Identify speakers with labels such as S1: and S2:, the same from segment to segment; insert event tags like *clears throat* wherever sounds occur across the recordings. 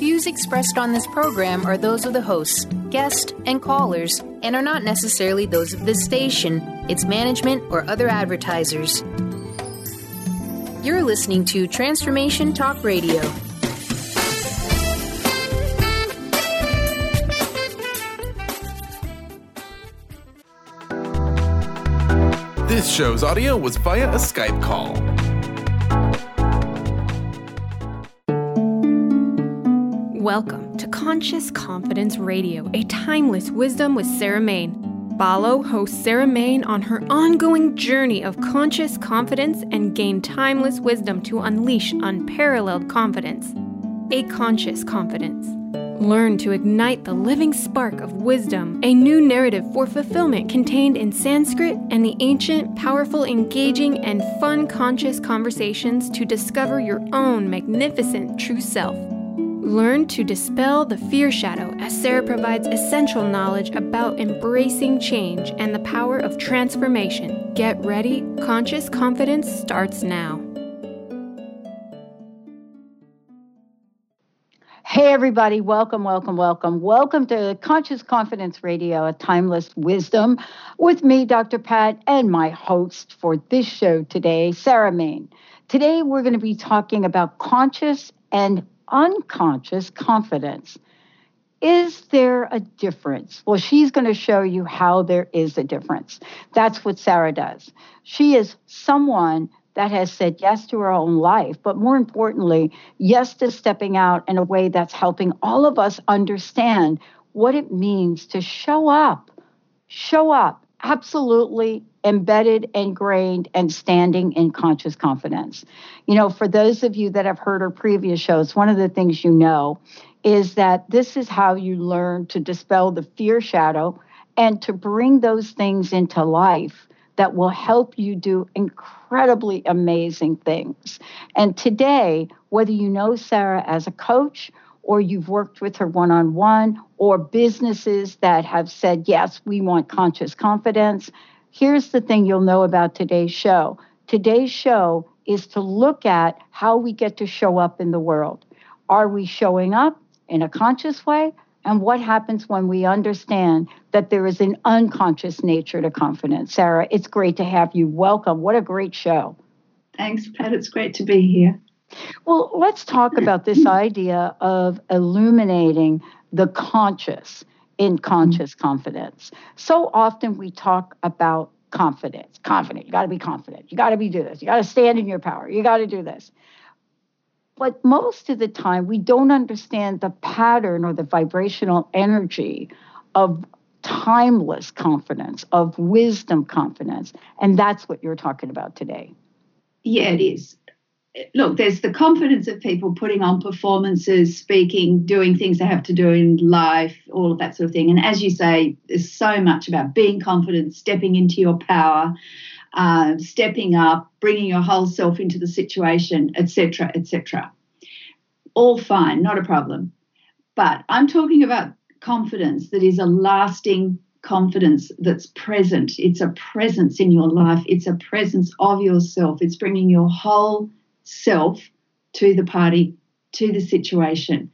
S1: views expressed on this program are those of the hosts, guests, and callers, and are not necessarily those of this station, its management, or other advertisers. You're listening to Transformation Talk Radio.
S2: This show's audio was via a Skype call.
S3: Welcome to Conscious Confidence Radio, a timeless wisdom with Sarah Mane. Follow host Sarah Mane on her ongoing journey of conscious confidence and gain timeless wisdom to unleash unparalleled confidence. A conscious confidence. Learn to ignite the living spark of wisdom, a new narrative for fulfillment contained in Sanskrit and the ancient, powerful, engaging, and fun conscious conversations to discover your own magnificent true self. Learn to dispel the fear shadow as Sarah provides essential knowledge about embracing change and the power of transformation. Get ready, conscious confidence starts now.
S4: Hey, everybody, welcome, welcome, welcome. Welcome to Conscious Confidence Radio, a timeless wisdom with me, Dr. Pat, and my host for this show today, Sarah Mane. Today, we're going to be talking about conscious and unconscious confidence. Is there a difference? Well, she's going to show you how there is a difference. That's what Sarah does. She is someone that has said yes to her own life, but more importantly, yes to stepping out in a way that's helping all of us understand what it means to show up, show up absolutely embedded, ingrained, and standing in conscious confidence. You know, for those of you that have heard our previous shows, one of the things you know is that this is how you learn to dispel the fear shadow and to bring those things into life that will help you do incredibly amazing things. And today, whether you know Sarah as a coach or you've worked with her one on one, or businesses that have said, yes, we want conscious confidence, here's the thing you'll know about today's show. Today's show is to look at how we get to show up in the world. Are we showing up in a conscious way? And what happens when we understand that there is an unconscious nature to confidence? Sarah, it's great to have you. Welcome. What a great show.
S5: Thanks, Pat. It's great to be here.
S4: Well, let's talk about this *laughs* idea of illuminating the conscious in mm-hmm. conscious confidence. So often we talk about confidence. Confident. You got to be confident. You got to be do this. You got to stand in your power. You got to do this. But most of the time, we don't understand the pattern or the vibrational energy of timeless confidence, of wisdom confidence. And that's what you're talking about today.
S5: Yeah, it is. Look, there's the confidence of people putting on performances, speaking, doing things they have to do in life, all of that sort of thing. And as you say, there's so much about being confident, stepping into your power, uh, stepping up, bringing your whole self into the situation, etc., etc. All fine, not a problem. But I'm talking about confidence that is a lasting confidence that's present. It's a presence in your life, it's a presence of yourself. It's bringing your whole self to the party, to the situation.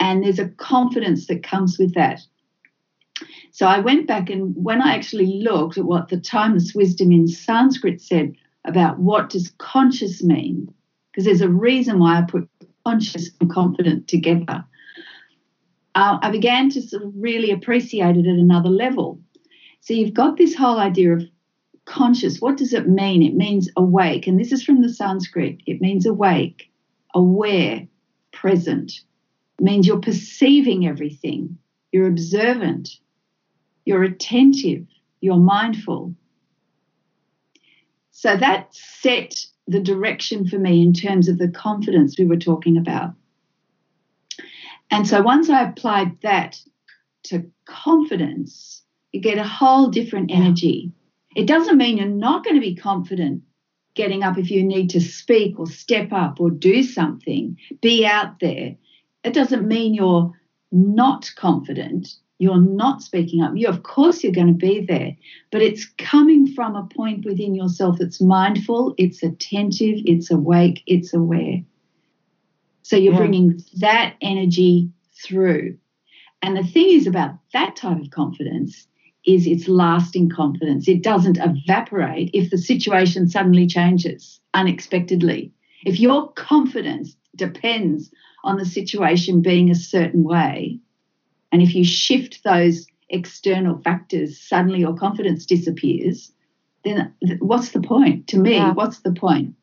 S5: And there's a confidence that comes with that. So I went back and when I actually looked at what the timeless wisdom in Sanskrit said about what does conscious mean, because there's a reason why I put conscious and confident together, uh, I began to sort of really appreciate it at another level. So you've got this whole idea of conscious. What does it mean? It means awake. And this is from the Sanskrit. It means awake, aware, present. It means you're perceiving everything, you're observant, you're attentive, you're mindful. So that set the direction for me in terms of the confidence we were talking about. And so once I applied that to confidence, you get a whole different energy. It doesn't mean you're not going to be confident getting up if you need to speak or step up or do something, be out there. It doesn't mean you're not confident you're not speaking up. You, of course, you're going to be there, but it's coming from a point within yourself that's mindful, it's attentive, it's awake, it's aware. So you're
S4: Yeah.
S5: bringing that energy through. And the thing is about that type of confidence is it's lasting confidence. It doesn't evaporate if the situation suddenly changes unexpectedly. If your confidence depends on the situation being a certain way, and if you shift those external factors, suddenly your confidence disappears, then what's the point? To me,
S4: Yeah.
S5: what's the point?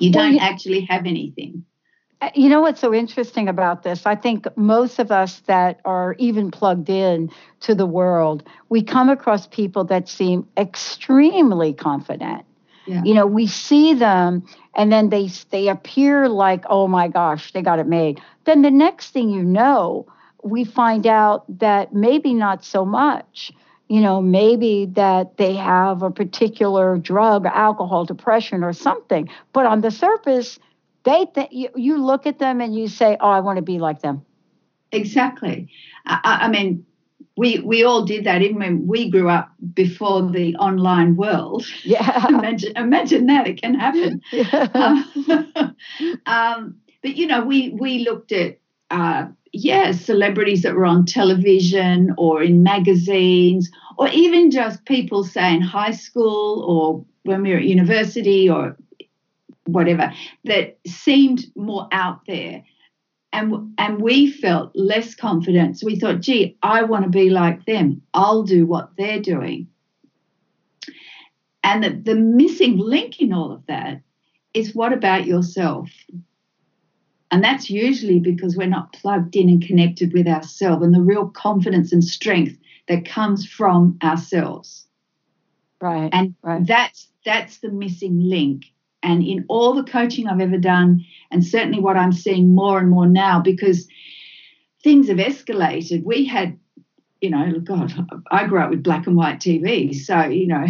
S5: You
S4: Well,
S5: don't
S4: you-
S5: actually have anything.
S4: Uh, You know what's so interesting about this? I think most of us that are even plugged in to the world, we come across people that seem extremely confident.
S5: Yeah.
S4: You know, we see them and then they they appear like, "Oh my gosh, they got it made." Then the next thing you know, we find out that maybe not so much. You know, maybe that they have a particular drug, alcohol, depression, or something. But on the surface, they th- you, you look at them and you say, "Oh, I want to be like them."
S5: Exactly. I, I mean, we we all did that even when we grew up before the online world.
S4: Yeah. *laughs*
S5: imagine, imagine that it can happen. *laughs* Um, *laughs* um, but you know, we we looked at uh, yeah celebrities that were on television or in magazines, or even just people say in high school or when we were at university or whatever that seemed more out there. And, and we felt less confidence. So we thought, gee, I want to be like them. I'll do what they're doing. And the, the missing link in all of that is what about yourself? And that's usually because we're not plugged in and connected with ourselves and the real confidence and strength that comes from ourselves.
S4: right.
S5: And
S4: right.
S5: that's that's the missing link. And in all the coaching I've ever done, and certainly what I'm seeing more and more now, because things have escalated. We had, you know, God, I grew up with black and white TV, so you know,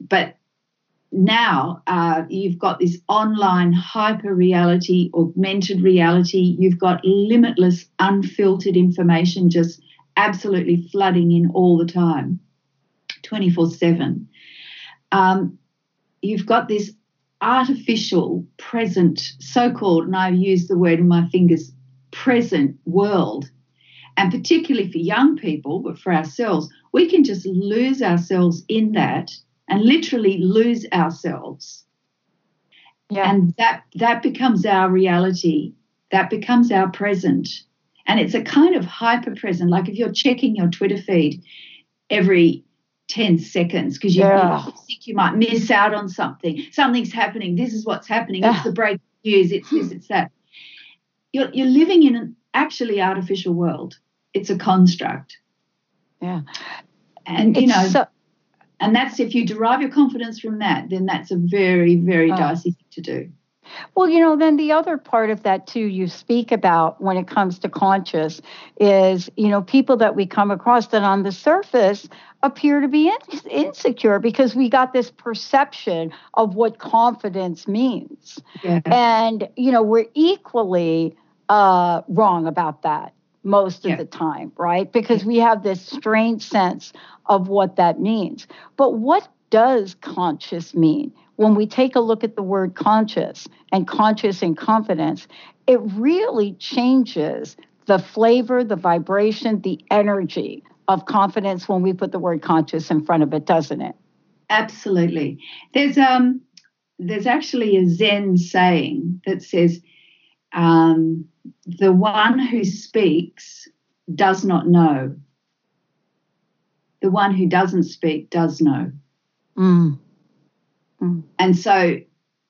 S5: but now uh, you've got this online hyper reality, augmented reality. You've got limitless, unfiltered information just absolutely flooding in all the time, 24 7. Um, you've got this artificial, present, so called, and I've used the word in my fingers, present world. And particularly for young people, but for ourselves, we can just lose ourselves in that and literally lose ourselves.
S4: yeah.
S5: And that that becomes our reality. That becomes our present. And it's a kind of hyper present. Like if you're checking your Twitter feed every 10 seconds because you,
S4: Yeah.
S5: you think you might miss out on something. Something's happening. This is what's happening.
S4: Yeah.
S5: It's the breaking news. It's this, it's that. You're, you're living in an actually artificial world. It's a construct.
S4: yeah.
S5: And, you know,
S4: so-
S5: and that's if you derive your confidence from that, then that's a very, very
S4: Oh.
S5: dicey thing to do.
S4: Well, you know, then the other part of that too, you speak about when it comes to conscious is, you know, people that we come across that on the surface appear to be in, insecure because we got this perception of what confidence means.
S5: Yeah.
S4: And, you know, we're equally uh, wrong about that most of
S5: Yeah.
S4: the time, right? Because we have this strange sense of what that means. But what does conscious mean? When we take a look at the word conscious and conscious and confidence, it really changes the flavor, the vibration, the energy of confidence when we put the word conscious in front of it, doesn't it?
S5: Absolutely. There's um there's actually a Zen saying that says um, the one who speaks does not know. The one who doesn't speak does know.
S4: Mm.
S5: And so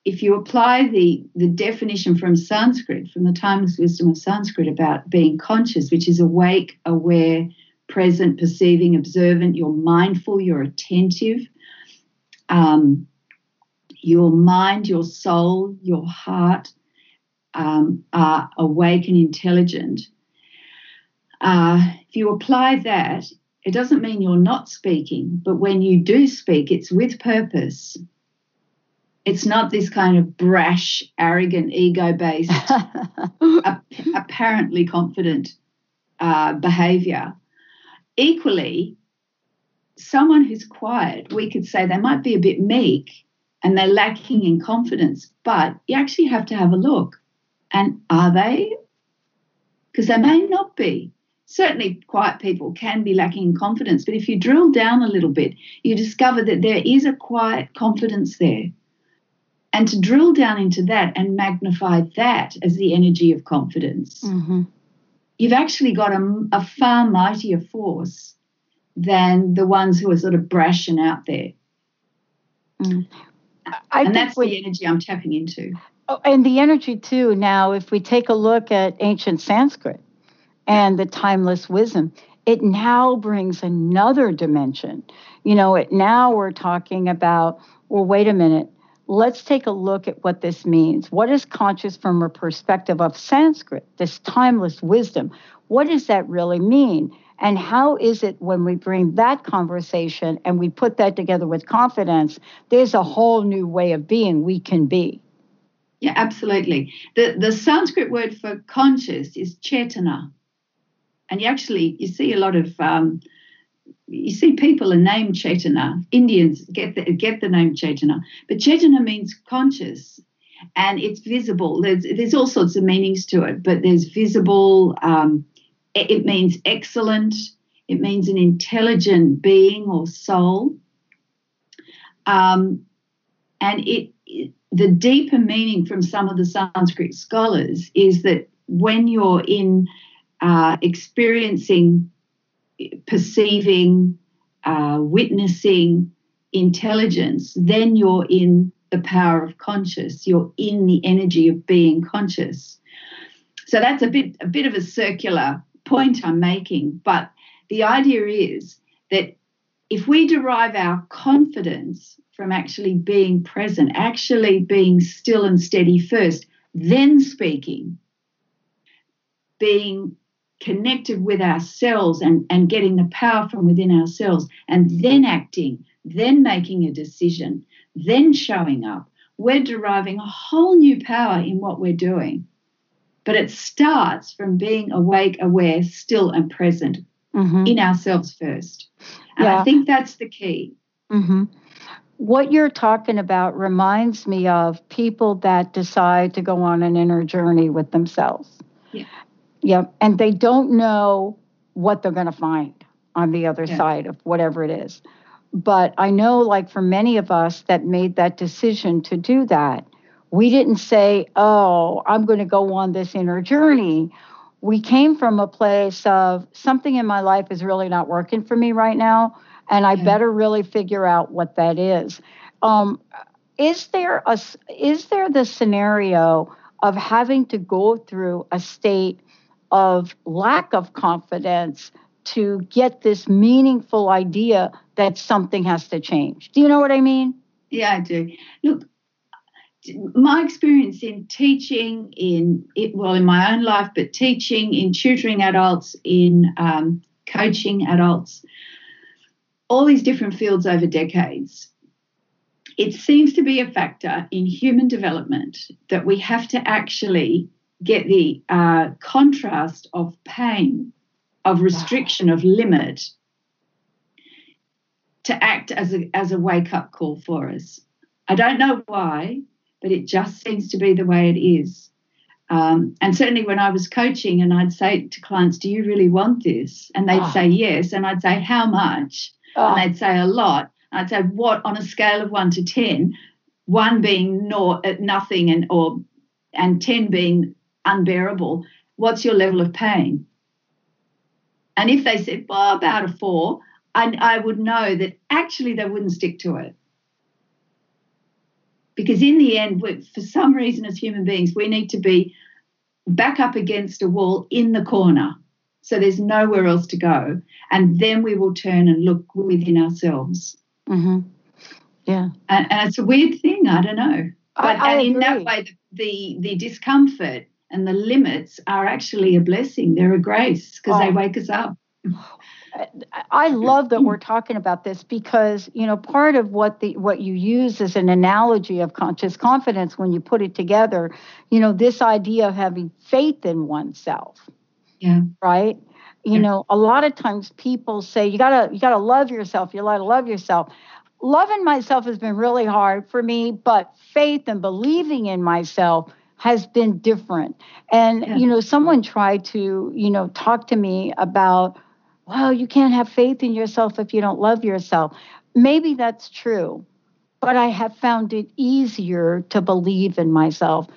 S5: if you apply the, the definition from Sanskrit, from the timeless wisdom of Sanskrit about being conscious, which is awake, aware, present, perceiving, observant, you're mindful, you're attentive, um, your mind, your soul, your heart um, are awake and intelligent. Uh, if you apply that, it doesn't mean you're not speaking, but when you do speak, it's with purpose. It's not this kind of brash, arrogant, ego based, *laughs* apparently confident uh, behavior. Equally, someone who's quiet, we could say they might be a bit meek and they're lacking in confidence, but you actually have to have a look And are they? Because they may not be. Certainly, quiet people can be lacking in confidence, but if you drill down a little bit, you discover that there is a quiet confidence there. And to drill down into that and magnify that as the energy of confidence, mm-hmm. you've actually got a, a far mightier force than the ones who are sort of brash and out there. Mm. and that's we, the energy I'm tapping into.
S4: Oh, and the energy too. Now, if we take a look at ancient Sanskrit and the timeless wisdom, it now brings another dimension. You know, it now we're talking about, well, wait a minute. Let's take a look at what this means. What is conscious from a perspective of Sanskrit, this timeless wisdom? What does that really mean? And how is it when we bring that conversation and we put that together with confidence, there's a whole new way of being we can be.
S5: Yeah, absolutely. The the Sanskrit word for conscious is chetana. And you actually you see a lot of um, you see people are named Chaitanya. Indians get the, get the name Chaitanya, but Chaitanya means conscious, and it's visible. There's there's all sorts of meanings to it, but there's visible. Um, it means excellent. It means an intelligent being or soul. Um, and it, it, the deeper meaning from some of the Sanskrit scholars is that when you're in uh, experiencing, perceiving, uh, witnessing intelligence, then you're in the power of conscious. You're in the energy of being conscious. So that's a bit a bit of a circular point I'm making. But the idea is that if we derive our confidence from actually being present, actually being still and steady first, then speaking, being connected with ourselves and, and getting the power from within ourselves, and then acting, then making a decision, then showing up, we're deriving a whole new power in what we're doing. But it starts from being awake, aware, still, and present mm-hmm. in ourselves first. And yeah. I think that's the key.
S4: Mm-hmm. What you're talking about reminds me of people that decide to go on an inner journey with themselves.
S5: Yeah.
S4: Yeah. And they don't know what they're going to find on the other yeah. side of whatever it is. But I know, like for many of us that made that decision to do that, we didn't say, oh, I'm going to go on this inner journey. We came from a place of something in my life is really not working for me right now, and I yeah. better really figure out what that is. Um, is there a is there the scenario of having to go through a state of lack of confidence to get this meaningful idea that something has to change? Do you know what I mean?
S5: Yeah, I do. Look, my experience in teaching in it well in my own life but teaching in tutoring adults in um, coaching adults all these different fields over decades it seems to be a factor in human development that we have to actually get the uh, contrast of pain of restriction of limit to act as a, as a wake up call for us i don't know why but it just seems to be the way it is. Um, and certainly when I was coaching and I'd say to clients, Do you really want this? And they'd oh. say yes. And I'd say, How much? Oh. And they'd say a lot. I'd say, What on a scale of one to 10? One being not, uh, nothing and or and 10 being unbearable. What's your level of pain? And if they said, Well, about a four, I, I would know that actually they wouldn't stick to it because in the end, for some reason, as human beings, we need to be back up against a wall in the corner. So there's nowhere else to go. And then we will turn and look within ourselves.
S4: Mm-hmm. Yeah.
S5: And, and, it's a weird thing. I don't know. But I, I and in that way, the, the, the, discomfort and the limits are actually a blessing. They're a grace because oh. they wake us up.
S4: I love that we're talking about this because you know part of what the what you use as an analogy of conscious confidence when you put it together, you know, this idea of having faith in oneself.
S5: Yeah.
S4: Right? You yeah. know, a lot of times people say you gotta you gotta love yourself, you gotta love yourself. Loving myself has been really hard for me, but faith and believing in myself has been different. And, yeah. you know, someone tried to, you know, talk to me about, well, you can't have faith in yourself if you don't love yourself. Maybe that's true, but I have found it easier to believe in myself.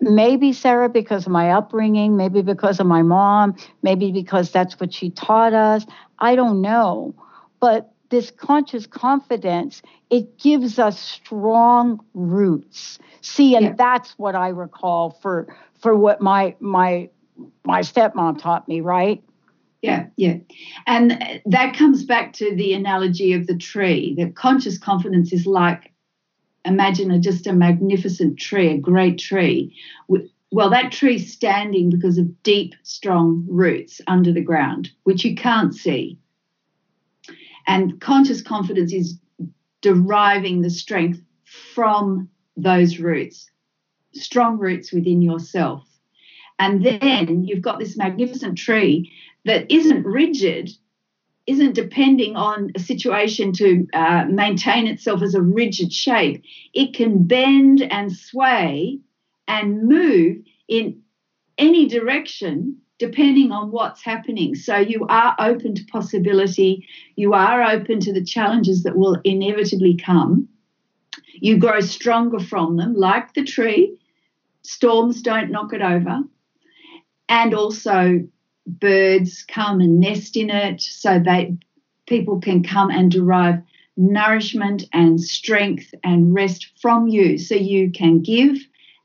S4: Maybe, Sarah, because of my upbringing, maybe because of my mom, maybe because that's what she taught us. I don't know. But this conscious confidence, it gives us strong roots. See, and yeah. that's what I recall for for what my my my stepmom taught me, right?
S5: Yeah, yeah. And that comes back to the analogy of the tree. That conscious confidence is like imagine a, just a magnificent tree, a great tree. Well, that tree's standing because of deep, strong roots under the ground, which you can't see. And conscious confidence is deriving the strength from those roots, strong roots within yourself. And then you've got this magnificent tree that isn't rigid, isn't depending on a situation to uh, maintain itself as a rigid shape. It can bend and sway and move in any direction depending on what's happening. So you are open to possibility, you are open to the challenges that will inevitably come. You grow stronger from them, like the tree. Storms don't knock it over. And also, birds come and nest in it so they people can come and derive nourishment and strength and rest from you so you can give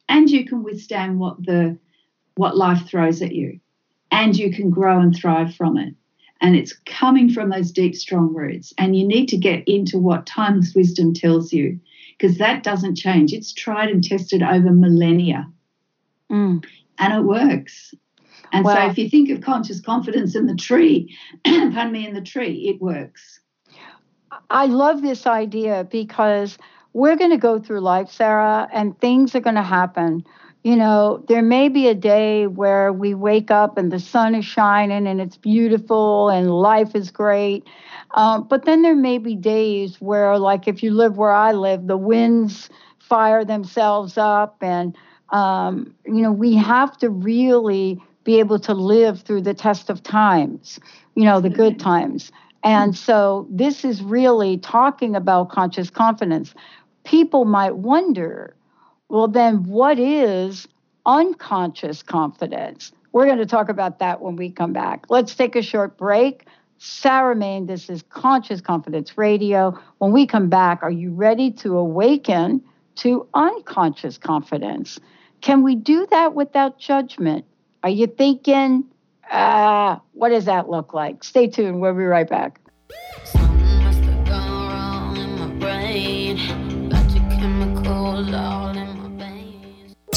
S5: and you can withstand what the what life throws at you and you can grow and thrive from it. And it's coming from those deep, strong roots. And you need to get into what timeless wisdom tells you, because that doesn't change. It's tried and tested over millennia. Mm. And it works. And well, so if you think of conscious confidence in the tree, *clears throat* pardon me, in the tree, it works.
S4: I love this idea because we're going to go through life, Sarah, and things are going to happen you know, there may be a day where we wake up and the sun is shining and it's beautiful and life is great. Um, but then there may be days where, like if you live where I live, the winds fire themselves up. And, um, you know, we have to really be able to live through the test of times, you know, the good times. And so this is really talking about conscious confidence. People might wonder, well, then what is unconscious confidence? We're going to talk about that when we come back. Let's take a short break. Sarah Mane, this is Conscious Confidence Radio. When we come back, are you ready to awaken to unconscious confidence? Can we do that without judgment? Are you thinking, uh, what does that look like? Stay tuned. We'll be right back.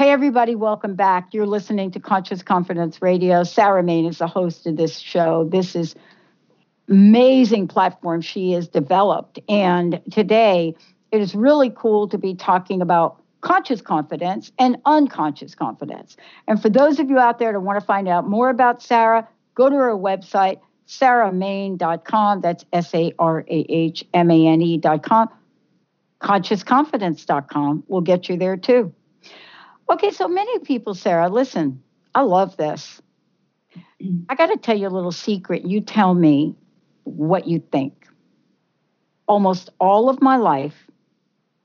S4: Hey, everybody, welcome back. You're listening to Conscious Confidence Radio. Sarah Mane is the host of this show. This is amazing platform she has developed. And today, it is really cool to be talking about conscious confidence and unconscious confidence. And for those of you out there that want to find out more about Sarah, go to her website, sarahmane.com. That's S A R A H M A N E.com. Consciousconfidence.com will get you there too. Okay, so many people, Sarah, listen, I love this. I got to tell you a little secret. You tell me what you think. Almost all of my life,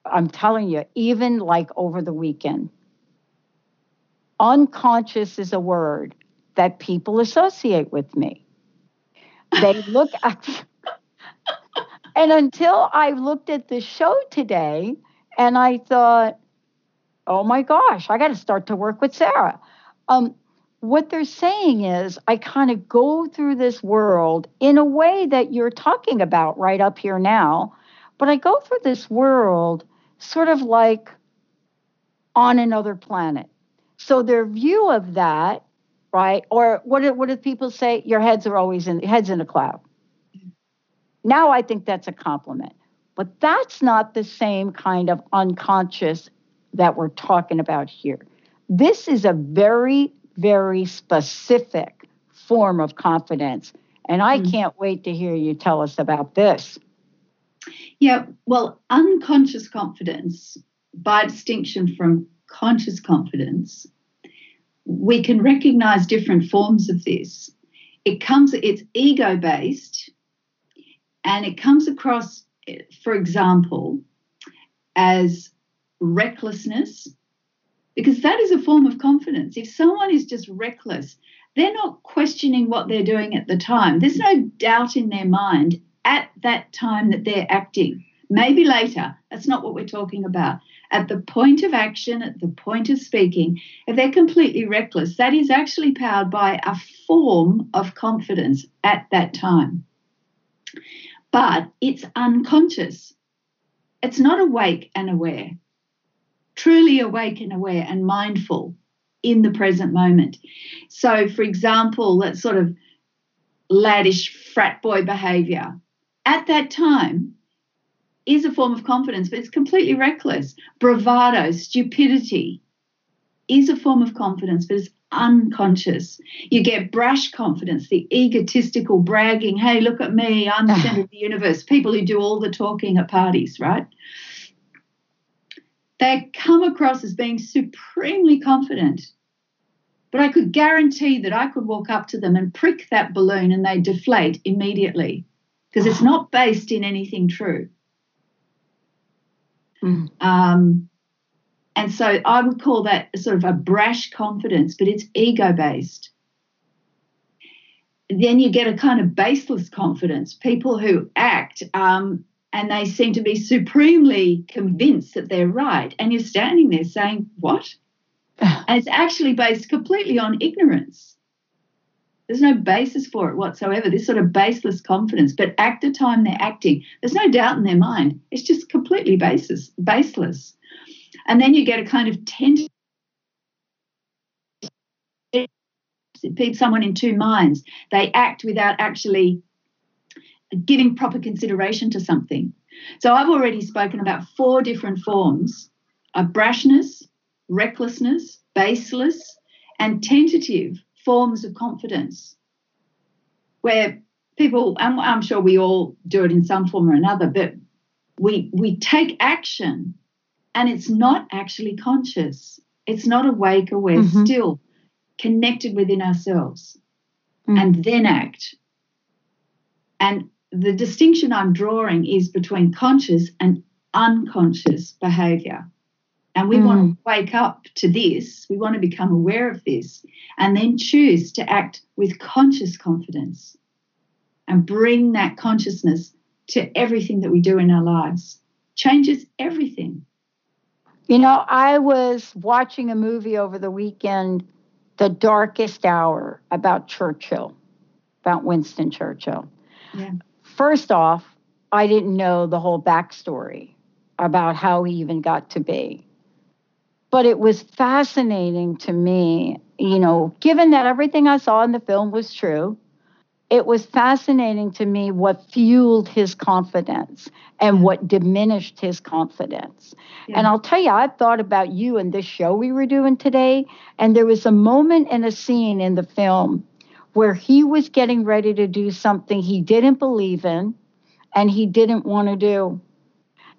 S4: I'm telling you, even like over the weekend, unconscious is a word that people associate with me. They *laughs* look at, and until I looked at the show today and I thought, oh my gosh, I got to start to work with Sarah. Um, what they're saying is, I kind of go through this world in a way that you're talking about right up here now, but I go through this world sort of like on another planet. So their view of that, right? Or what do, what do people say? Your heads are always in heads in a cloud. Now I think that's a compliment. But that's not the same kind of unconscious that we're talking about here. This is a very, very specific form of confidence. And I mm-hmm. can't wait to hear you tell us about this.
S5: Yeah, well, unconscious confidence, by distinction from conscious confidence, we can recognize different forms of this. It comes, it's ego based, and it comes across, for example, as recklessness, because that is a form of confidence. If someone is just reckless, they're not questioning what they're doing at the time. There's no doubt in their mind at that time that they're acting. Maybe later. That's not what we're talking about. At the point of action, at the point of speaking, if they're completely reckless, that is actually powered by a form of confidence at that time. But it's unconscious. It's not awake and aware truly awake and aware and mindful in the present moment. So, for example, that sort of laddish frat boy behavior at that time is a form of confidence, but it's completely reckless. Bravado, stupidity is a form of confidence, but it's unconscious. You get brash confidence, the egotistical bragging, hey, look at me, I'm the center of *laughs* the universe. People who do all the talking at parties, right? They come across as being supremely confident. But I could guarantee that I could walk up to them and prick that balloon and they deflate immediately because it's not based in anything true. Mm. Um, and so I would call that sort of a brash confidence, but it's ego based. Then you get a kind of baseless confidence, people who act um, and they seem to be supremely convinced that they're right. And you're standing there saying, What? *sighs* and it's actually based completely on ignorance. There's no basis for it whatsoever, this sort of baseless confidence. But at the time they're acting, there's no doubt in their mind. It's just completely basis, baseless. And then you get a kind of tendency someone in two minds. They act without actually giving proper consideration to something. So I've already spoken about four different forms of brashness, recklessness, baseless, and tentative forms of confidence, where people, I'm, I'm sure we all do it in some form or another, but we, we take action and it's not actually conscious. It's not awake aware, mm-hmm. still connected within ourselves mm. and then act. And the distinction I'm drawing is between conscious and unconscious behavior. And we mm. want to wake up to this, we want to become aware of this, and then choose to act with conscious confidence and bring that consciousness to everything that we do in our lives. Changes everything.
S4: You know, I was watching a movie over the weekend, The Darkest Hour, about Churchill, about Winston Churchill. Yeah. First off, I didn't know the whole backstory about how he even got to be. But it was fascinating to me, you know, given that everything I saw in the film was true, it was fascinating to me what fueled his confidence and what diminished his confidence. Yeah. And I'll tell you, I've thought about you and this show we were doing today. And there was a moment in a scene in the film where he was getting ready to do something he didn't believe in and he didn't want to do.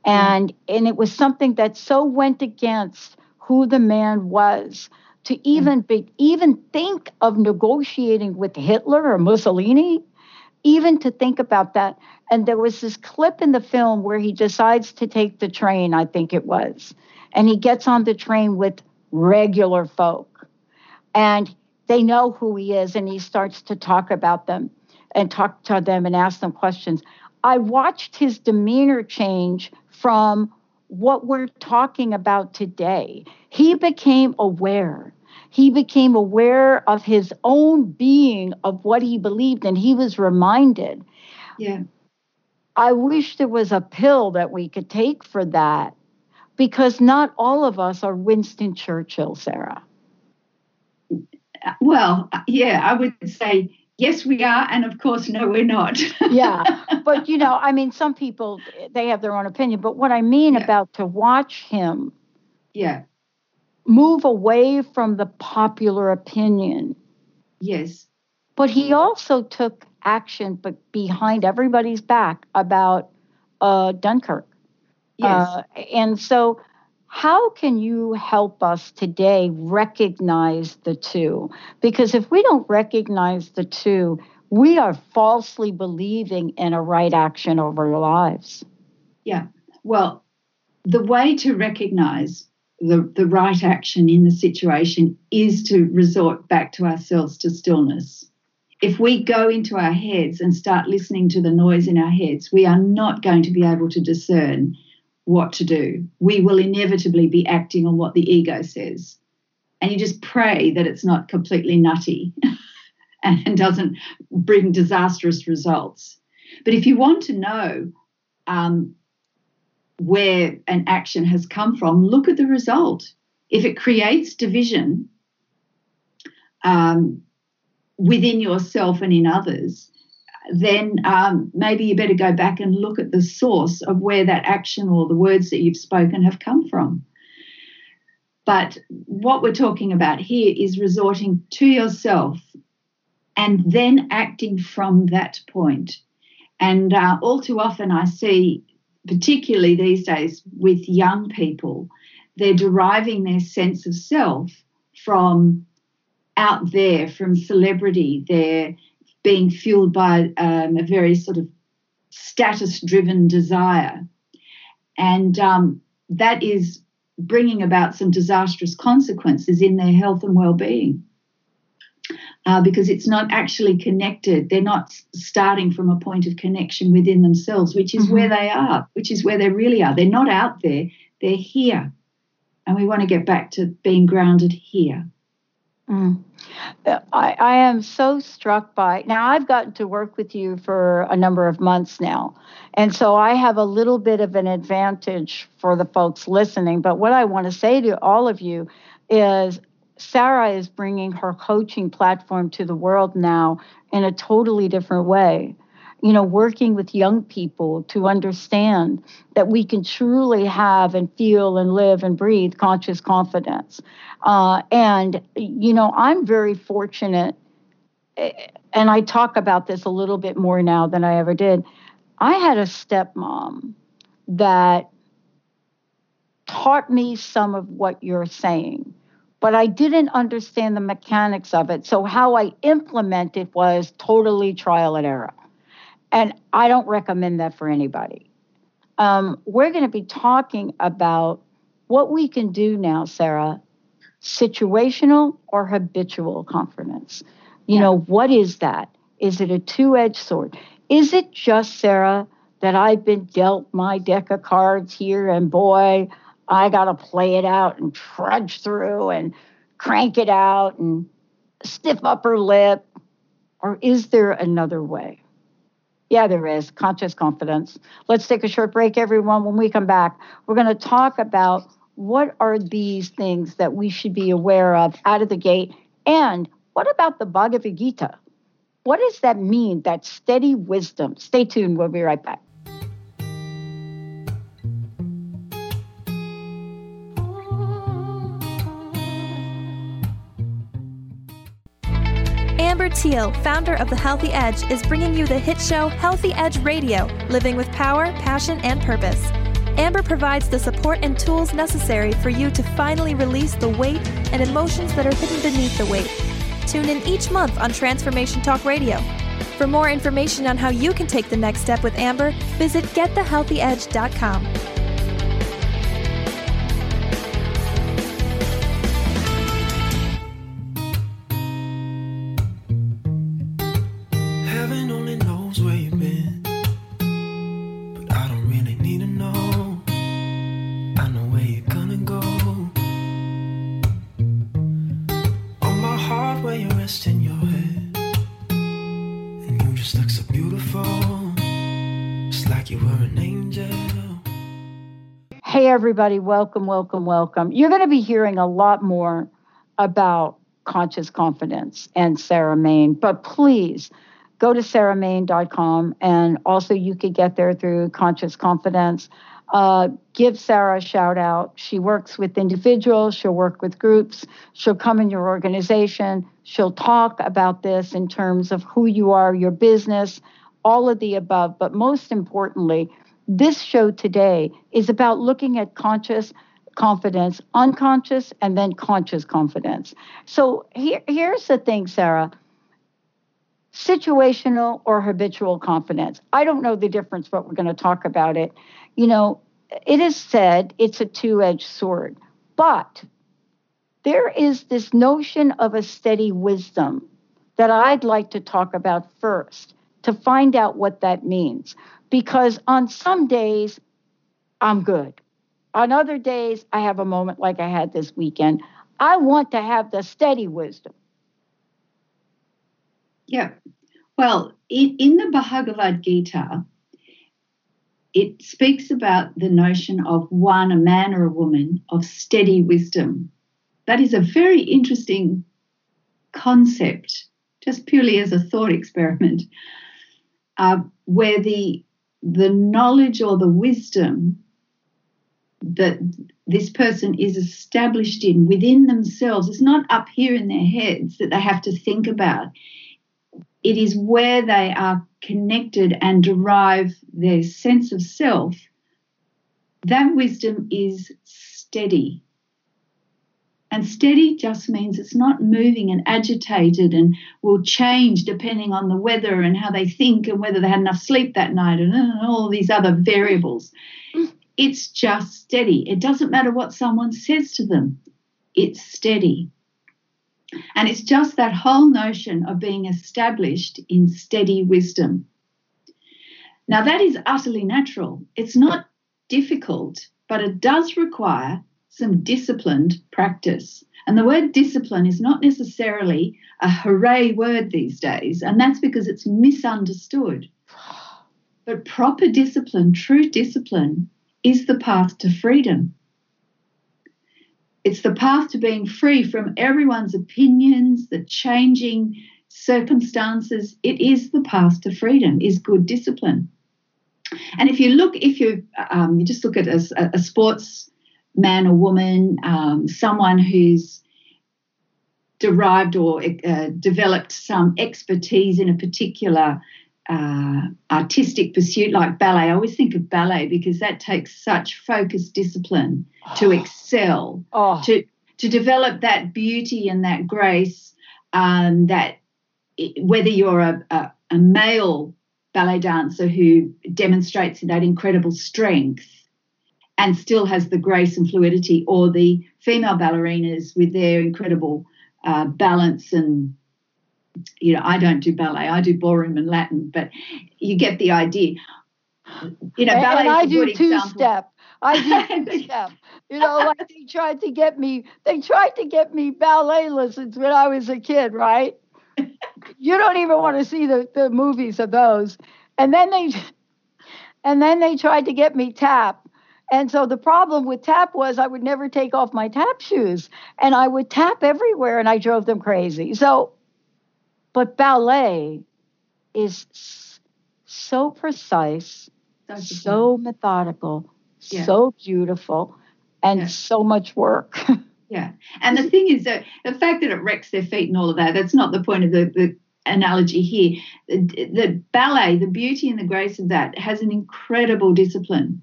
S4: And and it was something that so went against who the man was to even be even think of negotiating with Hitler or Mussolini, even to think about that. And there was this clip in the film where he decides to take the train, I think it was, and he gets on the train with regular folk. And they know who he is and he starts to talk about them and talk to them and ask them questions. I watched his demeanor change from what we're talking about today. He became aware. He became aware of his own being, of what he believed, and he was reminded.
S5: Yeah.
S4: I wish there was a pill that we could take for that. Because not all of us are Winston Churchill, Sarah.
S5: Well, yeah, I would say yes, we are. And of course, no, we're not. *laughs*
S4: yeah. But, you know, I mean, some people, they have their own opinion. But what I mean yeah. about to watch him.
S5: Yeah.
S4: Move away from the popular opinion.
S5: Yes.
S4: But he also took action, but behind everybody's back about uh, Dunkirk.
S5: Yes. Uh,
S4: and so, how can you help us today recognize the two? Because if we don't recognize the two, we are falsely believing in a right action over our lives.
S5: Yeah. Well, the way to recognize the, the right action in the situation is to resort back to ourselves to stillness. If we go into our heads and start listening to the noise in our heads, we are not going to be able to discern what to do. We will inevitably be acting on what the ego says. And you just pray that it's not completely nutty *laughs* and doesn't bring disastrous results. But if you want to know um, where an action has come from, look at the result. If it creates division um, within yourself and in others, then um, maybe you better go back and look at the source of where that action or the words that you've spoken have come from. But what we're talking about here is resorting to yourself and then acting from that point. And uh, all too often, I see particularly these days with young people, they're deriving their sense of self from out there, from celebrity. They're being fueled by um, a very sort of status driven desire. And um, that is bringing about some disastrous consequences in their health and well being uh, because it's not actually connected. They're not starting from a point of connection within themselves, which is mm-hmm. where they are, which is where they really are. They're not out there, they're here. And we want to get back to being grounded here.
S4: Mm. I, I am so struck by now I've gotten to work with you for a number of months now. And so I have a little bit of an advantage for the folks listening. But what I want to say to all of you is Sarah is bringing her coaching platform to the world now in a totally different way. You know, working with young people to understand that we can truly have and feel and live and breathe conscious confidence. Uh, and, you know, I'm very fortunate, eh, and I talk about this a little bit more now than I ever did. I had a stepmom that taught me some of what you're saying but I didn't understand the mechanics of it. So how I implemented was totally trial and error. And I don't recommend that for anybody. Um, we're going to be talking about what we can do now, Sarah, situational or habitual confidence. You yeah. know, what is that? Is it a two edged sword? Is it just, Sarah, that I've been dealt my deck of cards here and boy, I got to play it out and trudge through and crank it out and stiff upper lip? Or is there another way? Yeah, there is. Conscious confidence. Let's take a short break, everyone. When we come back, we're going to talk about what are these things that we should be aware of out of the gate? And what about the Bhagavad Gita? What does that mean, that steady wisdom? Stay tuned. We'll be right back.
S6: Teal, founder of The Healthy Edge, is bringing you the hit show Healthy Edge Radio Living with Power, Passion, and Purpose. Amber provides the support and tools necessary for you to finally release the weight and emotions that are hidden beneath the weight. Tune in each month on Transformation Talk Radio. For more information on how you can take the next step with Amber, visit getthehealthyedge.com. like you were an angel.
S4: Hey, everybody, welcome, welcome, welcome. You're going to be hearing a lot more about conscious confidence and Sarah Mane, but please go to sarahmane.com and also you could get there through conscious confidence. Uh, give Sarah a shout out. She works with individuals, she'll work with groups, she'll come in your organization, she'll talk about this in terms of who you are, your business, all of the above. But most importantly, this show today is about looking at conscious confidence, unconscious, and then conscious confidence. So here, here's the thing, Sarah situational or habitual confidence. I don't know the difference, but we're going to talk about it. You know, it is said it's a two edged sword, but there is this notion of a steady wisdom that I'd like to talk about first to find out what that means because on some days I'm good. On other days, I have a moment like I had this weekend. I want to have the steady wisdom.
S5: Yeah. Well, in, in the Bhagavad Gita, it speaks about the notion of one, a man or a woman, of steady wisdom. That is a very interesting concept, just purely as a thought experiment, uh, where the the knowledge or the wisdom that this person is established in within themselves is not up here in their heads that they have to think about. It is where they are connected and derive their sense of self. That wisdom is steady. And steady just means it's not moving and agitated and will change depending on the weather and how they think and whether they had enough sleep that night and all these other variables. It's just steady. It doesn't matter what someone says to them, it's steady. And it's just that whole notion of being established in steady wisdom. Now, that is utterly natural. It's not difficult, but it does require some disciplined practice. And the word discipline is not necessarily a hooray word these days, and that's because it's misunderstood. But proper discipline, true discipline, is the path to freedom. It's the path to being free from everyone's opinions, the changing circumstances. It is the path to freedom, is good discipline. And if you look, if you um, you just look at a, a sports man or woman, um, someone who's derived or uh, developed some expertise in a particular uh, artistic pursuit like ballet. I always think of ballet because that takes such focused discipline to excel, oh. to to develop that beauty and that grace. Um, that it, whether you're a, a, a male ballet dancer who demonstrates that incredible strength and still has the grace and fluidity, or the female ballerinas with their incredible uh, balance and you know, I don't do ballet, I do ballroom and Latin, but you get the idea.
S4: You know, ballet and I do two example. step. I do *laughs* two step. You know, like they tried to get me, they tried to get me ballet lessons when I was a kid, right? You don't even want to see the, the movies of those. And then they and then they tried to get me tap and so the problem with tap was I would never take off my tap shoes and I would tap everywhere and I drove them crazy. So, but ballet is so precise, That's so methodical, yeah. so beautiful, and yeah. so much work. *laughs*
S5: yeah. And the thing is that the fact that it wrecks their feet and all of that, that's not the point of the, the analogy here. The, the ballet, the beauty and the grace of that has an incredible discipline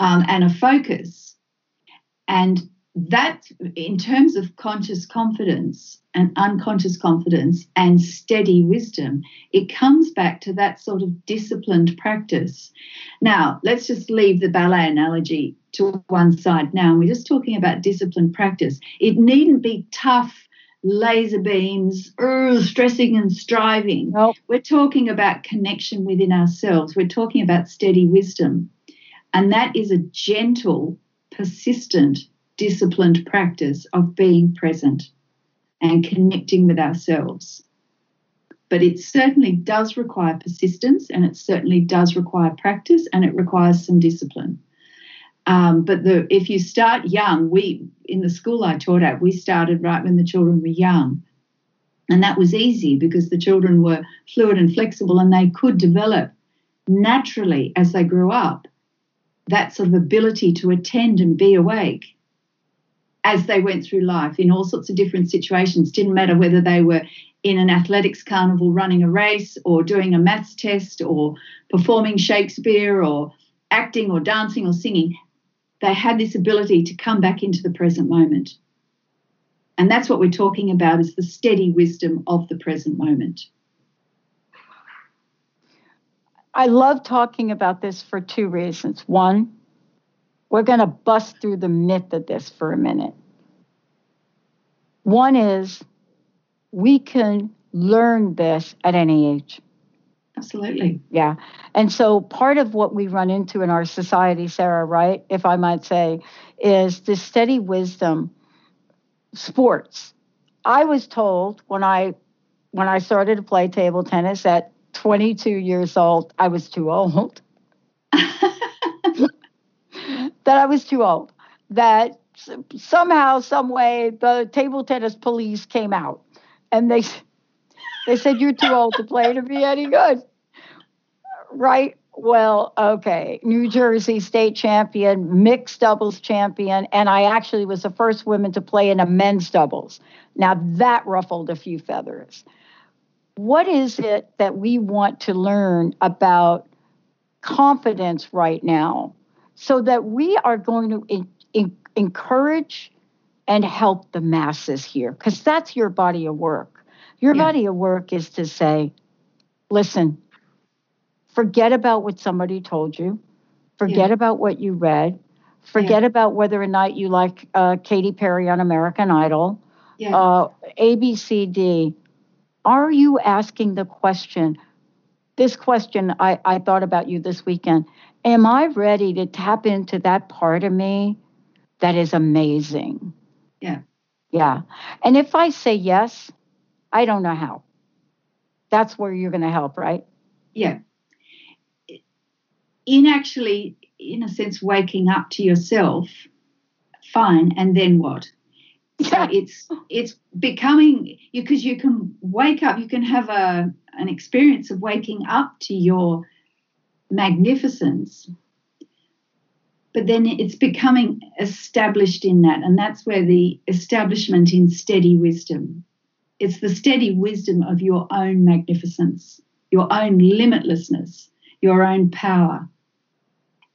S5: um, and a focus. And that, in terms of conscious confidence and unconscious confidence and steady wisdom, it comes back to that sort of disciplined practice. Now, let's just leave the ballet analogy to one side now. We're just talking about disciplined practice. It needn't be tough laser beams, uh, stressing and striving. Nope. We're talking about connection within ourselves. We're talking about steady wisdom. And that is a gentle, persistent, disciplined practice of being present and connecting with ourselves. But it certainly does require persistence and it certainly does require practice and it requires some discipline. Um, but the if you start young, we in the school I taught at, we started right when the children were young. And that was easy because the children were fluid and flexible and they could develop naturally as they grew up that sort of ability to attend and be awake as they went through life in all sorts of different situations. Didn't matter whether they were in an athletics carnival running a race or doing a maths test or performing Shakespeare or acting or dancing or singing they had this ability to come back into the present moment. And that's what we're talking about is the steady wisdom of the present moment.
S4: I love talking about this for two reasons. One, we're going to bust through the myth of this for a minute. One is we can learn this at any age.
S5: Absolutely.
S4: Yeah. And so part of what we run into in our society, Sarah, right, if I might say, is this steady wisdom sports. I was told when I when I started to play table tennis at 22 years old, I was too old. *laughs* that I was too old. That somehow, some way, the table tennis police came out, and they they said you're too old to play to be any good right? Well, okay. New Jersey state champion, mixed doubles champion, and I actually was the first woman to play in a men's doubles. Now that ruffled a few feathers. What is it that we want to learn about confidence right now so that we are going to in, in, encourage and help the masses here? Because that's your body of work. Your yeah. body of work is to say, listen, forget about what somebody told you, forget yeah. about what you read, forget yeah. about whether or not you like uh, Katy Perry on American Idol, yeah. uh, ABCD. Are you asking the question? This question I, I thought about you this weekend. Am I ready to tap into that part of me that is amazing?
S5: Yeah.
S4: Yeah. And if I say yes, I don't know how. That's where you're going to help, right?
S5: Yeah in actually, in a sense, waking up to yourself, fine, and then what? So it's it's becoming because you can wake up, you can have a an experience of waking up to your magnificence, but then it's becoming established in that, and that's where the establishment in steady wisdom. It's the steady wisdom of your own magnificence, your own limitlessness, your own power,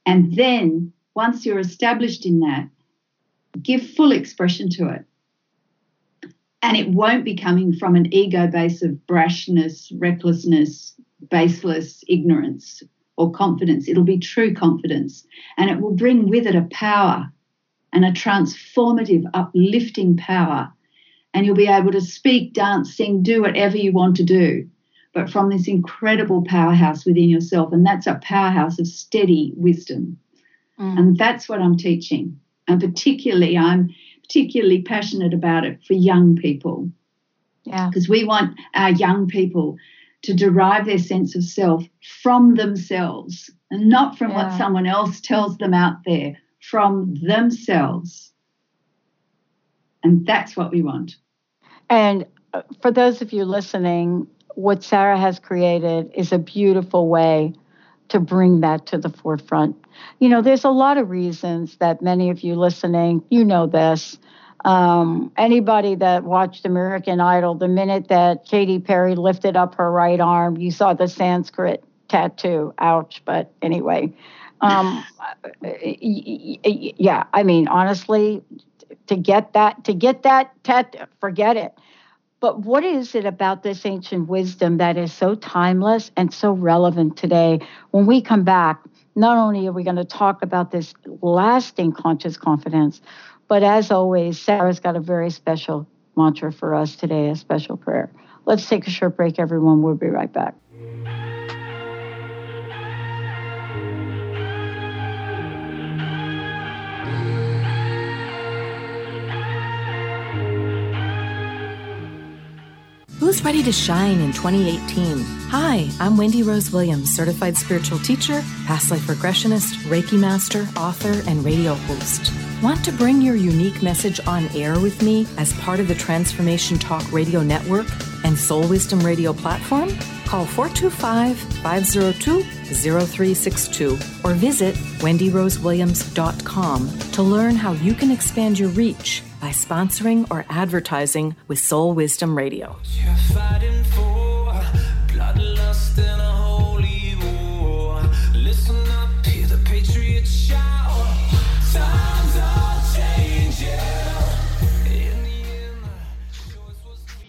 S5: and then once you're established in that, give full expression to it. And it won't be coming from an ego base of brashness, recklessness, baseless ignorance or confidence. It'll be true confidence. And it will bring with it a power and a transformative, uplifting power. And you'll be able to speak, dance, sing, do whatever you want to do but from this incredible powerhouse within yourself. And that's a powerhouse of steady wisdom. Mm. And that's what I'm teaching. And particularly, I'm particularly passionate about it for young people.
S4: Yeah.
S5: Because we want our young people to derive their sense of self from themselves and not from yeah. what someone else tells them out there, from themselves. And that's what we want.
S4: And uh, for those of you listening, what Sarah has created is a beautiful way to bring that to the forefront. You know, there's a lot of reasons that many of you listening, you know this. Um, anybody that watched American Idol, the minute that Katy Perry lifted up her right arm, you saw the Sanskrit tattoo. Ouch. But anyway, um, yeah, I mean, honestly, to get that, to get that tattoo, forget it. But what is it about this ancient wisdom that is so timeless and so relevant today? When we come back, not only are we going to talk about this lasting conscious confidence, but as always, Sarah's got a very special mantra for us today, a special prayer. Let's take a short break, everyone. We'll be right back.
S7: Ready to shine in 2018? Hi, I'm Wendy Rose Williams, certified spiritual teacher, past life regressionist, Reiki master, author, and radio host. Want to bring your unique message on air with me as part of the Transformation Talk Radio Network and Soul Wisdom Radio platform? Call 425 502 0362 or visit wendyrosewilliams.com to learn how you can expand your reach by sponsoring or advertising with Soul Wisdom Radio.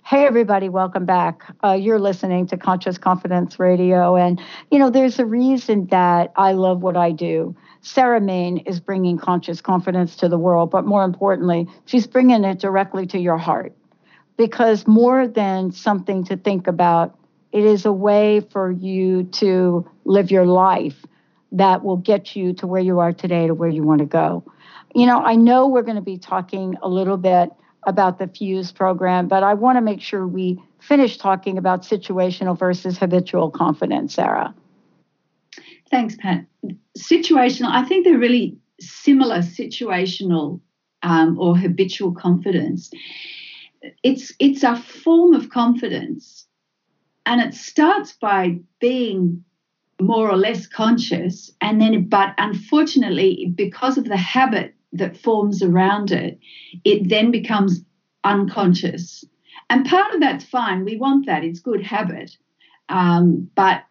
S4: Hey, everybody, welcome back. Uh, you're listening to Conscious Confidence Radio. And, you know, there's a reason that I love what I do. Mane is bringing conscious confidence to the world, but more importantly, she's bringing it directly to your heart. Because more than something to think about, it is a way for you to live your life that will get you to where you are today, to where you want to go. You know, I know we're going to be talking a little bit about the FUSE program, but I want to make sure we finish talking about situational versus habitual confidence, Sarah.
S5: Thanks, Pat. Situational, I think they're really similar situational um, or habitual confidence. It's it's a form of confidence, and it starts by being more or less conscious, and then, but unfortunately, because of the habit that forms around it, it then becomes unconscious. And part of that's fine. We want that. It's good habit. Um, but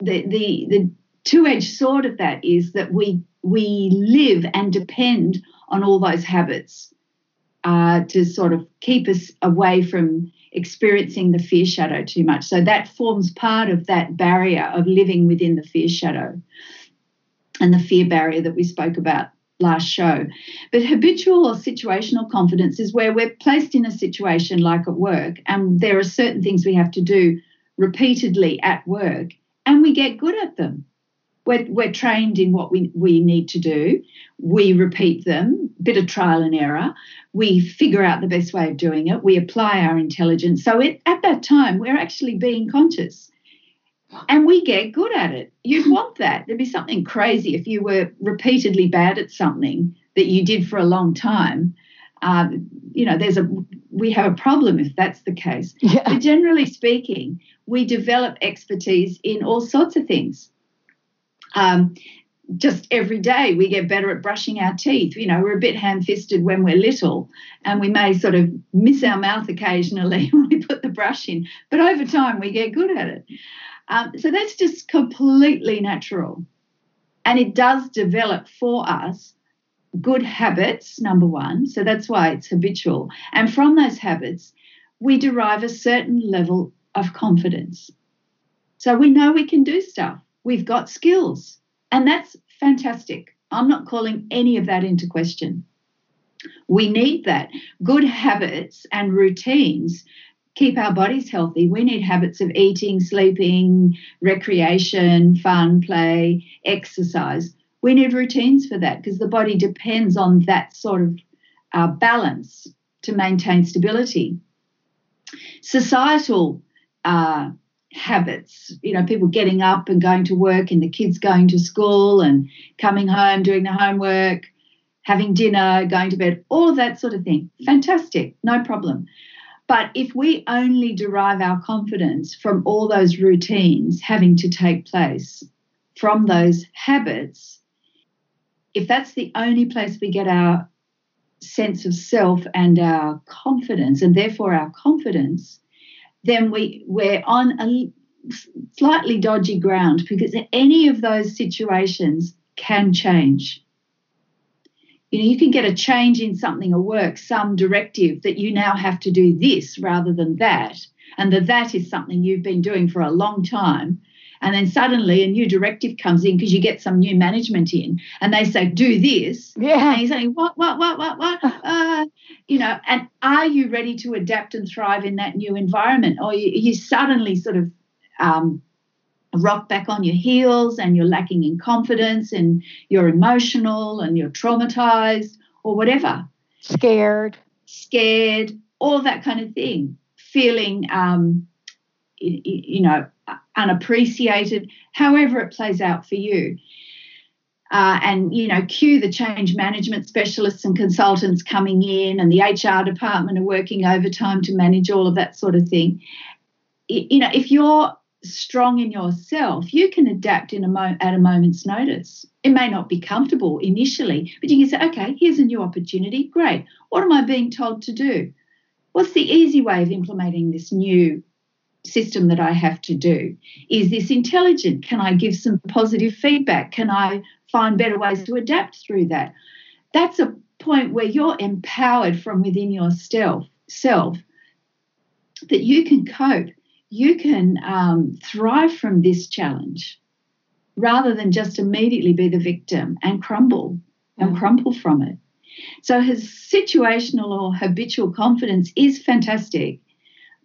S5: the, the, the two-edged sword of that is that we we live and depend on all those habits uh, to sort of keep us away from experiencing the fear shadow too much. So that forms part of that barrier of living within the fear shadow and the fear barrier that we spoke about last show. But habitual or situational confidence is where we're placed in a situation like at work, and there are certain things we have to do repeatedly at work, and we get good at them. We're, we're trained in what we, we need to do. We repeat them, bit of trial and error. We figure out the best way of doing it. We apply our intelligence. So it, at that time, we're actually being conscious and we get good at it. You'd want that. There'd be something crazy if you were repeatedly bad at something that you did for a long time. Um, you know, there's a we have a problem if that's the case. Yeah. But generally speaking, we develop expertise in all sorts of things. Um, just every day we get better at brushing our teeth. You know, we're a bit ham fisted when we're little and we may sort of miss our mouth occasionally *laughs* when we put the brush in, but over time we get good at it. Um, so that's just completely natural. And it does develop for us good habits, number one. So that's why it's habitual. And from those habits, we derive a certain level of confidence. So we know we can do stuff, we've got skills, and that's fantastic. I'm not calling any of that into question. We need that. Good habits and routines keep our bodies healthy, we need habits of eating, sleeping, recreation, fun, play, exercise. We need routines for that because the body depends on that sort of uh, balance to maintain stability. Societal uh, habits, you know, people getting up and going to work and the kids going to school and coming home, doing the homework, having dinner, going to bed, all of that sort of thing. Fantastic, no problem. But if we only derive our confidence from all those routines having to take place, from those habits, if that's the only place we get our sense of self and our confidence, and therefore our confidence, then we, we're on a slightly dodgy ground because any of those situations can change. You know you can get a change in something a work some directive that you now have to do this rather than that and that that is something you've been doing for a long time and then suddenly a new directive comes in because you get some new management in and they say do this.
S4: Yeah.
S5: And you're saying what what what what what? *laughs* Uh, you know and are you ready to adapt and thrive in that new environment or you, you suddenly sort of um, rock back on your heels and you're lacking in confidence and you're emotional and you're traumatized or whatever.
S4: Scared.
S5: Scared, all that kind of thing. feeling, um, you, you know, unappreciated, however it plays out for you. Uh, and you know, cue the change management specialists and consultants coming in, and the HR department are working overtime to manage all of that sort of thing. You know, if you're strong in yourself, you can adapt in a mo- at a moment's notice. It may not be comfortable initially, but you can say, okay, here's a new opportunity. Great. What am I being told to do? What's the easy way of implementing this new system that I have to do? Is this intelligent? Can I give some positive feedback? Can I find better ways to adapt through that? That's a point where you're empowered from within yourself self that you can cope you can um, thrive from this challenge rather than just immediately be the victim and crumble and mm. crumple from it. So his situational or habitual confidence is fantastic,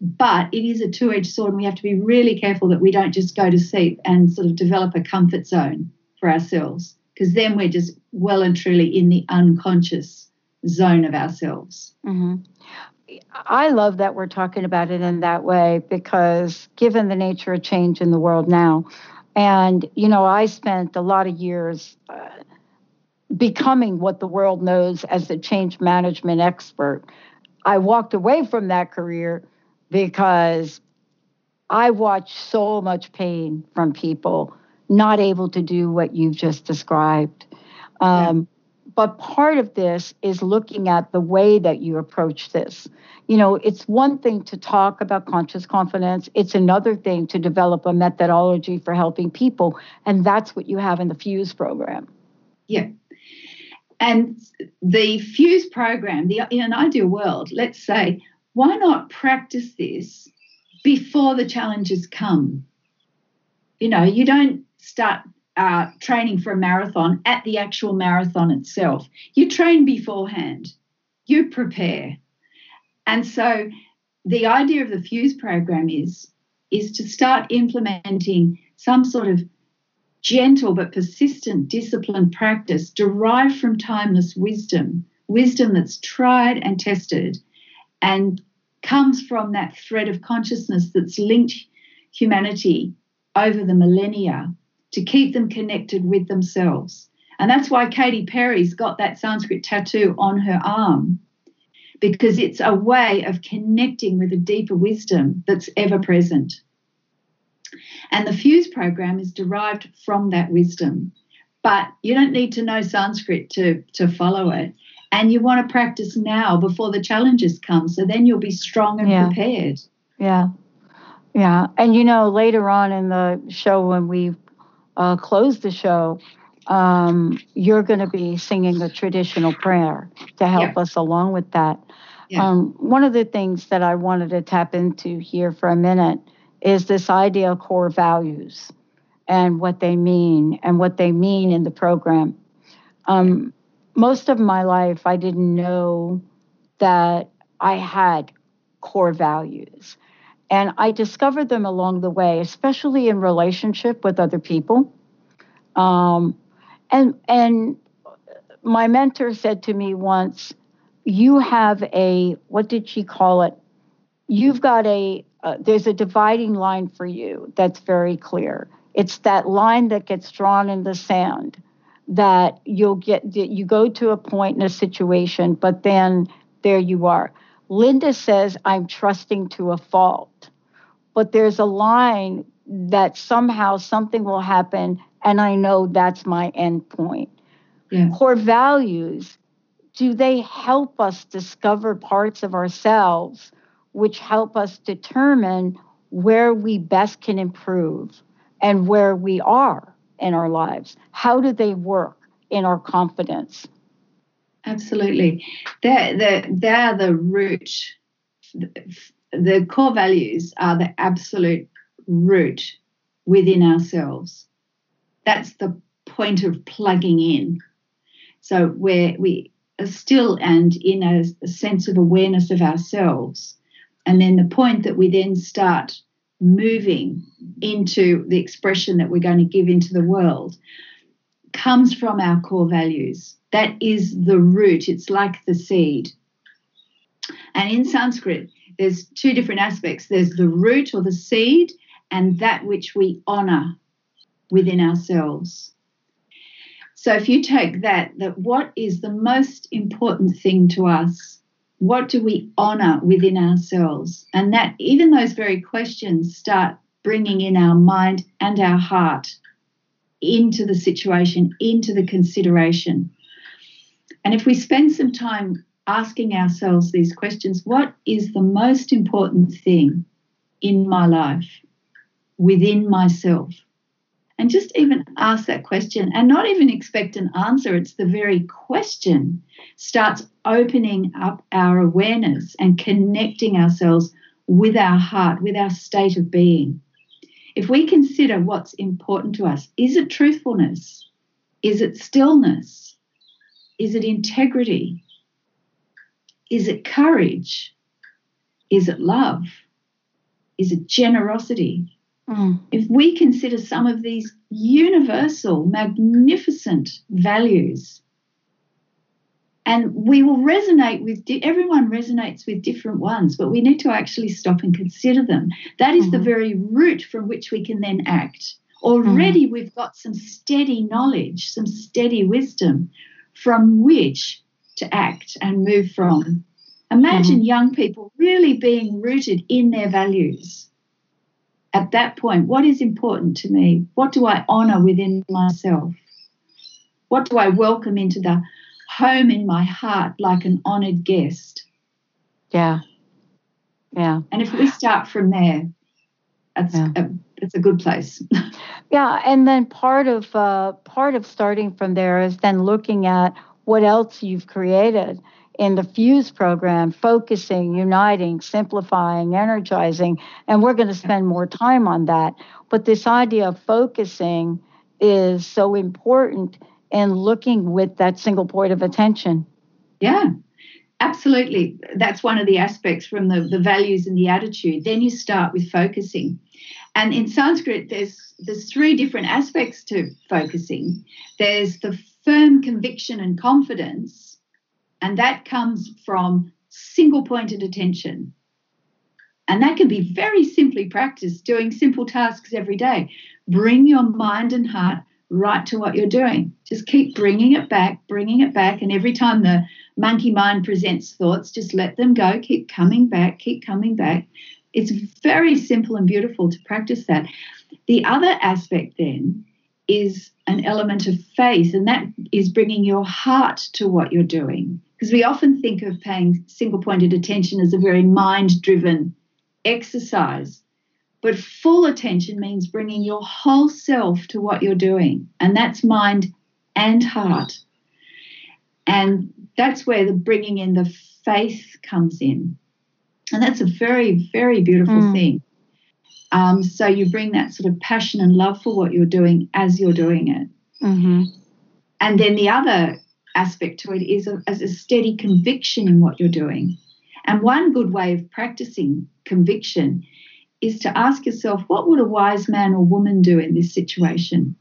S5: but it is a two-edged sword, and we have to be really careful that we don't just go to sleep and sort of develop a comfort zone for ourselves, because then we're just well and truly in the unconscious zone of ourselves.
S4: Mm-hmm. I love that we're talking about it in that way because given the nature of change in the world now, and you know, I spent a lot of years uh, becoming what the world knows as a change management expert. I walked away from that career because I watched so much pain from people not able to do what you've just described. Um, but part of this is looking at the way that you approach this. You know, it's one thing to talk about conscious confidence, it's another thing to develop a methodology for helping people. And that's what you have in the FUSE program.
S5: Yeah. And the FUSE program, the, in an ideal world, let's say, why not practice this before the challenges come? You know, you don't start uh, training for a marathon at the actual marathon itself. You train beforehand, you prepare. And so the idea of the FUSE program is, is to start implementing some sort of gentle but persistent disciplined practice derived from timeless wisdom, wisdom that's tried and tested and comes from that thread of consciousness that's linked humanity over the millennia to keep them connected with themselves. And that's why Katy Perry's got that Sanskrit tattoo on her arm, because it's a way of connecting with a deeper wisdom that's ever present. And the Fuse program is derived from that wisdom. But you don't need to know Sanskrit to, to follow it. And you want to practice now before the challenges come. So then you'll be strong and yeah. prepared.
S4: Yeah. Yeah. And you know, later on in the show, when we uh, close the show, um, you're going to be singing a traditional prayer to help yeah. us along with that. Yeah. Um, one of the things that I wanted to tap into here for a minute is this idea of core values and what they mean and what they mean in the program. Um, most of my life, I didn't know that I had core values. And I discovered them along the way, especially in relationship with other people. Um, and and my mentor said to me once, "You have a what did she call it? You've got a uh, there's a dividing line for you that's very clear. It's that line that gets drawn in the sand that you'll get that you go to a point in a situation, but then there you are. Linda says, I'm trusting to a fault. But there's a line that somehow something will happen, and I know that's my end point. Yeah. Core values do they help us discover parts of ourselves which help us determine where we best can improve and where we are in our lives? How do they work in our confidence?
S5: Absolutely. They're, they're, they're the root. The core values are the absolute root within ourselves. That's the point of plugging in. So where we are still and in a, a sense of awareness of ourselves. And then the point that we then start moving into the expression that we're going to give into the world comes from our core values. That is the root, it's like the seed. And in Sanskrit, there's two different aspects there's the root or the seed, and that which we honor within ourselves. So if you take that, that what is the most important thing to us? What do we honor within ourselves? And that even those very questions start bringing in our mind and our heart into the situation, into the consideration. And if we spend some time asking ourselves these questions what is the most important thing in my life, within myself? And just even ask that question and not even expect an answer. It's the very question starts opening up our awareness and connecting ourselves with our heart, with our state of being. If we consider what's important to us, is it truthfulness? Is it stillness? Is it integrity? Is it courage? Is it love? Is it generosity? Mm. If we consider some of these universal, magnificent values, and we will resonate with di- everyone resonates with different ones but we need to actually stop and consider them that is mm-hmm. the very root from which we can then act already mm-hmm. we've got some steady knowledge some steady wisdom from which to act and move from imagine mm-hmm. young people really being rooted in their values at that point, what is important to me? What do I honor within myself? What do I welcome into the home in my heart like an honored guest?
S4: Yeah. Yeah.
S5: And if we start from there, that's yeah. a, it's a good place. *laughs*
S4: yeah, and then part of uh, part of starting from there is then looking at what else you've created in the Fuse program, focusing, uniting, simplifying, energizing, and we're going to spend more time on that. But this idea of focusing is so important in looking with that single point of attention.
S5: Yeah, absolutely. That's one of the aspects from the, the values and the attitude. Then you start with focusing. And in Sanskrit, there's there's three different aspects to focusing. There's the firm conviction and confidence, and that comes from single pointed attention. And that can be very simply practiced doing simple tasks every day. Bring your mind and heart right to what you're doing. Just keep bringing it back, bringing it back. And every time the monkey mind presents thoughts, just let them go. Keep coming back, keep coming back. It's very simple and beautiful to practice that. The other aspect then is an element of faith, and that is bringing your heart to what you're doing. Because we often think of paying single pointed attention as a very mind driven exercise. But full attention means bringing your whole self to what you're doing, and that's mind and heart. And that's where the bringing in the faith comes in. And that's a very, very beautiful mm. thing. Um, so you bring that sort of passion and love for what you're doing as you're doing it. Mm-hmm. And then the other aspect to it is a, as a steady conviction in what you're doing. And one good way of practicing conviction is to ask yourself, what would a wise man or woman do in this situation?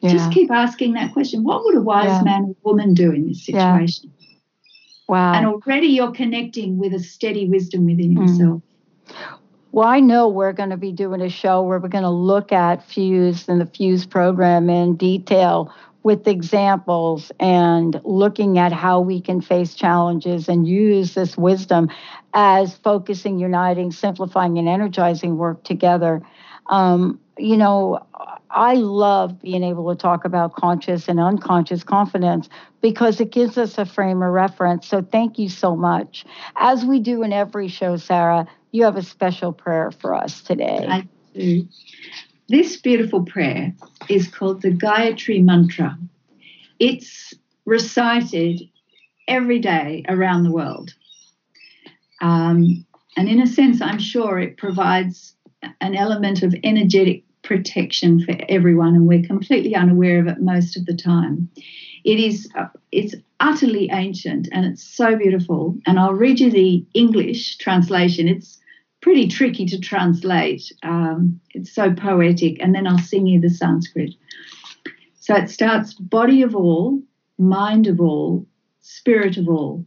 S5: Yeah. Just keep asking that question. What would a wise yeah. man or woman do in this situation? Yeah.
S4: Wow.
S5: And already you're connecting with a steady wisdom within mm. yourself.
S4: Well, I know we're going to be doing a show where we're going to look at Fuse and the Fuse program in detail with examples and looking at how we can face challenges and use this wisdom as focusing, uniting, simplifying, and energizing work together. Um, you know, I love being able to talk about conscious and unconscious confidence because it gives us a frame of reference. So thank you so much. As we do in every show, Sarah, you have a special prayer for us today.
S5: I do. This beautiful prayer is called the Gayatri Mantra. It's recited every day around the world. Um, and in a sense, I'm sure it provides an element of energetic protection for everyone, and we're completely unaware of it most of the time. It is it's utterly ancient and it's so beautiful. And I'll read you the English translation. It's pretty tricky to translate. Um, it's so poetic. And then I'll sing you the Sanskrit. So it starts body of all, mind of all, spirit of all,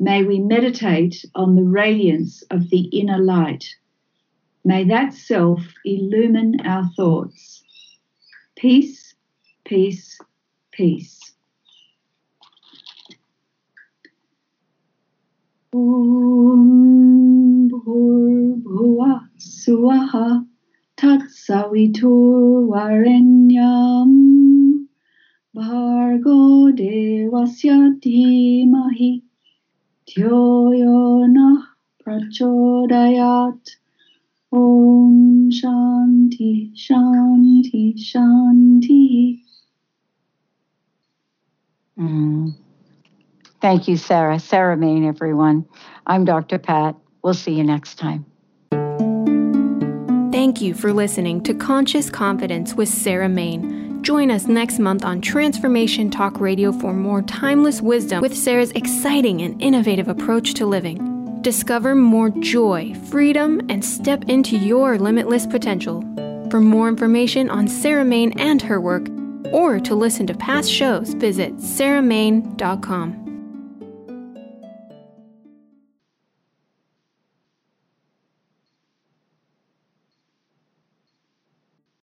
S5: May we meditate on the radiance of the inner light. May that self illumine our thoughts. Peace, peace, peace. Om Bhurbhuva Swaha Tatsaviturvarenyam Bhargo Devasya Dhimahi Dhyoyo Prachodayat Om Shanti Shanti Shanti
S4: Mm. Thank you, Sarah. Sarah Mane, everyone. I'm Dr. Pat. We'll see you next time.
S3: Thank you for listening to Conscious Confidence with Sarah Mane. Join us next month on Transformation Talk Radio for more timeless wisdom with Sarah's exciting and innovative approach to living. Discover more joy, freedom, and step into your limitless potential. For more information on Sarah Mane and her work, or to listen to past shows, visit sarahmane.com.